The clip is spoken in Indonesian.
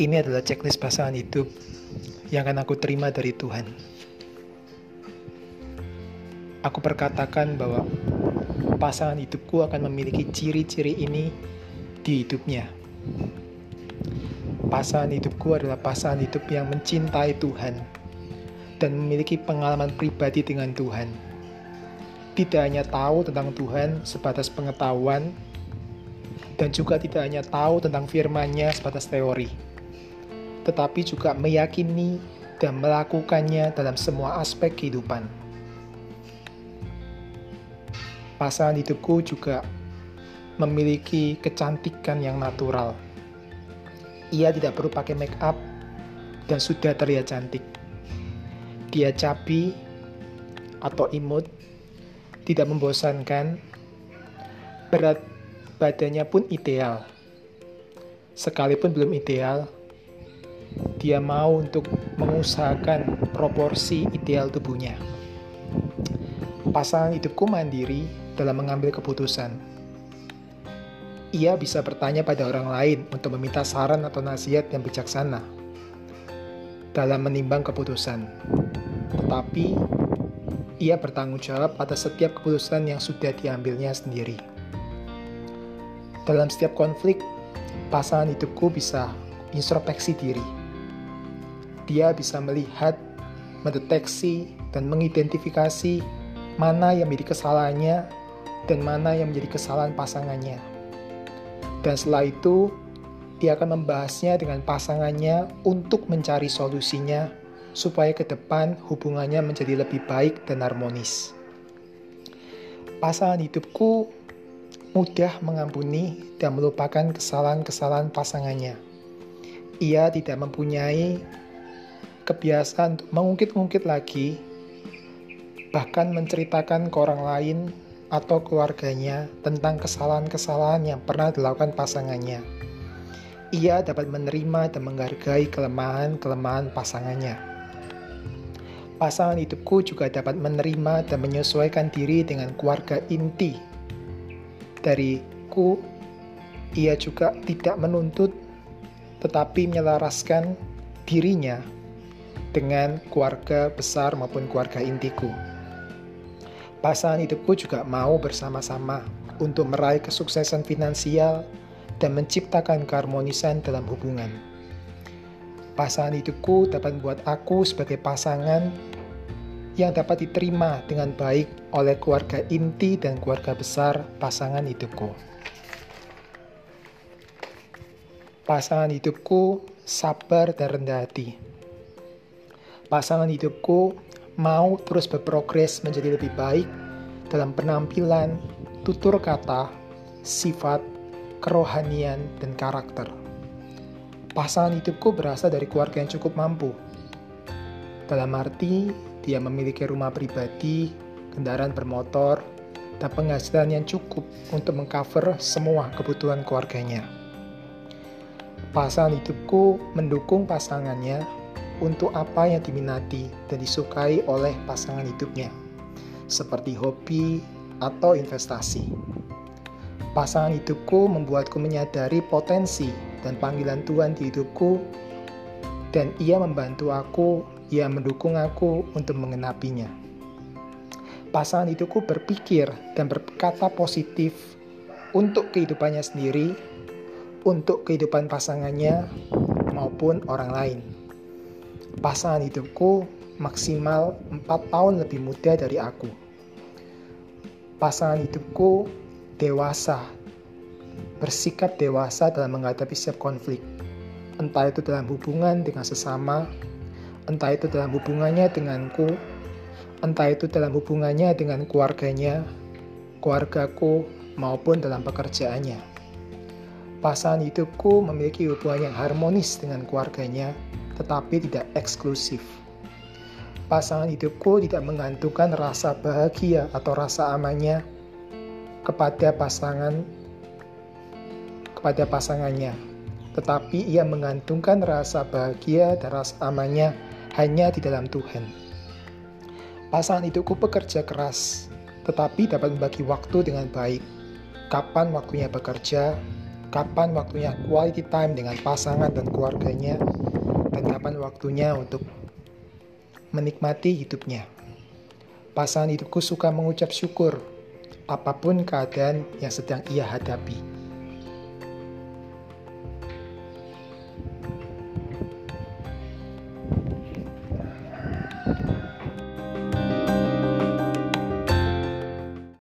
Ini adalah checklist pasangan hidup yang akan aku terima dari Tuhan. Aku perkatakan bahwa pasangan hidupku akan memiliki ciri-ciri ini di hidupnya. Pasangan hidupku adalah pasangan hidup yang mencintai Tuhan dan memiliki pengalaman pribadi dengan Tuhan. Tidak hanya tahu tentang Tuhan sebatas pengetahuan, dan juga tidak hanya tahu tentang firman-Nya sebatas teori, tetapi juga meyakini dan melakukannya dalam semua aspek kehidupan. Pasangan hidupku juga memiliki kecantikan yang natural. Ia tidak perlu pakai make up dan sudah terlihat cantik. Dia cabi atau imut, tidak membosankan, berat badannya pun ideal. Sekalipun belum ideal, dia mau untuk mengusahakan proporsi ideal tubuhnya. Pasangan hidupku mandiri dalam mengambil keputusan. Ia bisa bertanya pada orang lain untuk meminta saran atau nasihat yang bijaksana dalam menimbang keputusan. Tetapi, ia bertanggung jawab atas setiap keputusan yang sudah diambilnya sendiri. Dalam setiap konflik, pasangan hidupku bisa introspeksi diri. Dia bisa melihat, mendeteksi, dan mengidentifikasi mana yang menjadi kesalahannya dan mana yang menjadi kesalahan pasangannya. Dan setelah itu, dia akan membahasnya dengan pasangannya untuk mencari solusinya supaya ke depan hubungannya menjadi lebih baik dan harmonis. Pasangan hidupku mudah mengampuni dan melupakan kesalahan-kesalahan pasangannya. Ia tidak mempunyai kebiasaan untuk mengungkit-ungkit lagi, bahkan menceritakan ke orang lain atau keluarganya tentang kesalahan-kesalahan yang pernah dilakukan pasangannya. Ia dapat menerima dan menghargai kelemahan-kelemahan pasangannya. Pasangan hidupku juga dapat menerima dan menyesuaikan diri dengan keluarga inti dariku, ia juga tidak menuntut tetapi menyelaraskan dirinya dengan keluarga besar maupun keluarga intiku. Pasangan hidupku juga mau bersama-sama untuk meraih kesuksesan finansial dan menciptakan keharmonisan dalam hubungan. Pasangan hidupku dapat membuat aku sebagai pasangan yang dapat diterima dengan baik oleh keluarga inti dan keluarga besar pasangan hidupku. Pasangan hidupku sabar dan rendah hati. Pasangan hidupku mau terus berprogres menjadi lebih baik dalam penampilan, tutur kata, sifat, kerohanian, dan karakter. Pasangan hidupku berasal dari keluarga yang cukup mampu. Dalam arti, dia memiliki rumah pribadi, kendaraan bermotor, dan penghasilan yang cukup untuk mengcover semua kebutuhan keluarganya. Pasangan hidupku mendukung pasangannya untuk apa yang diminati dan disukai oleh pasangan hidupnya, seperti hobi atau investasi. Pasangan hidupku membuatku menyadari potensi dan panggilan Tuhan di hidupku, dan ia membantu aku ia mendukung aku untuk mengenapinya. Pasangan hidupku berpikir dan berkata positif untuk kehidupannya sendiri, untuk kehidupan pasangannya, maupun orang lain. Pasangan hidupku maksimal 4 tahun lebih muda dari aku. Pasangan hidupku dewasa, bersikap dewasa dalam menghadapi setiap konflik, entah itu dalam hubungan dengan sesama entah itu dalam hubungannya denganku, entah itu dalam hubungannya dengan keluarganya, keluargaku, maupun dalam pekerjaannya. Pasangan hidupku memiliki hubungan yang harmonis dengan keluarganya, tetapi tidak eksklusif. Pasangan hidupku tidak menggantungkan rasa bahagia atau rasa amannya kepada pasangan kepada pasangannya, tetapi ia menggantungkan rasa bahagia dan rasa amannya hanya di dalam Tuhan. Pasangan hidupku bekerja keras, tetapi dapat membagi waktu dengan baik. Kapan waktunya bekerja, kapan waktunya quality time dengan pasangan dan keluarganya, dan kapan waktunya untuk menikmati hidupnya. Pasangan hidupku suka mengucap syukur apa pun keadaan yang sedang ia hadapi.